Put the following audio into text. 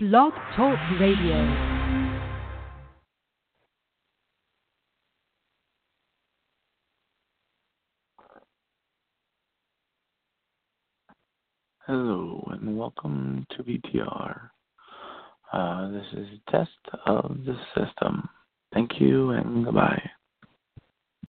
Blog Talk Radio. Hello and welcome to BTR. Uh, this is a test of the system. Thank you and goodbye.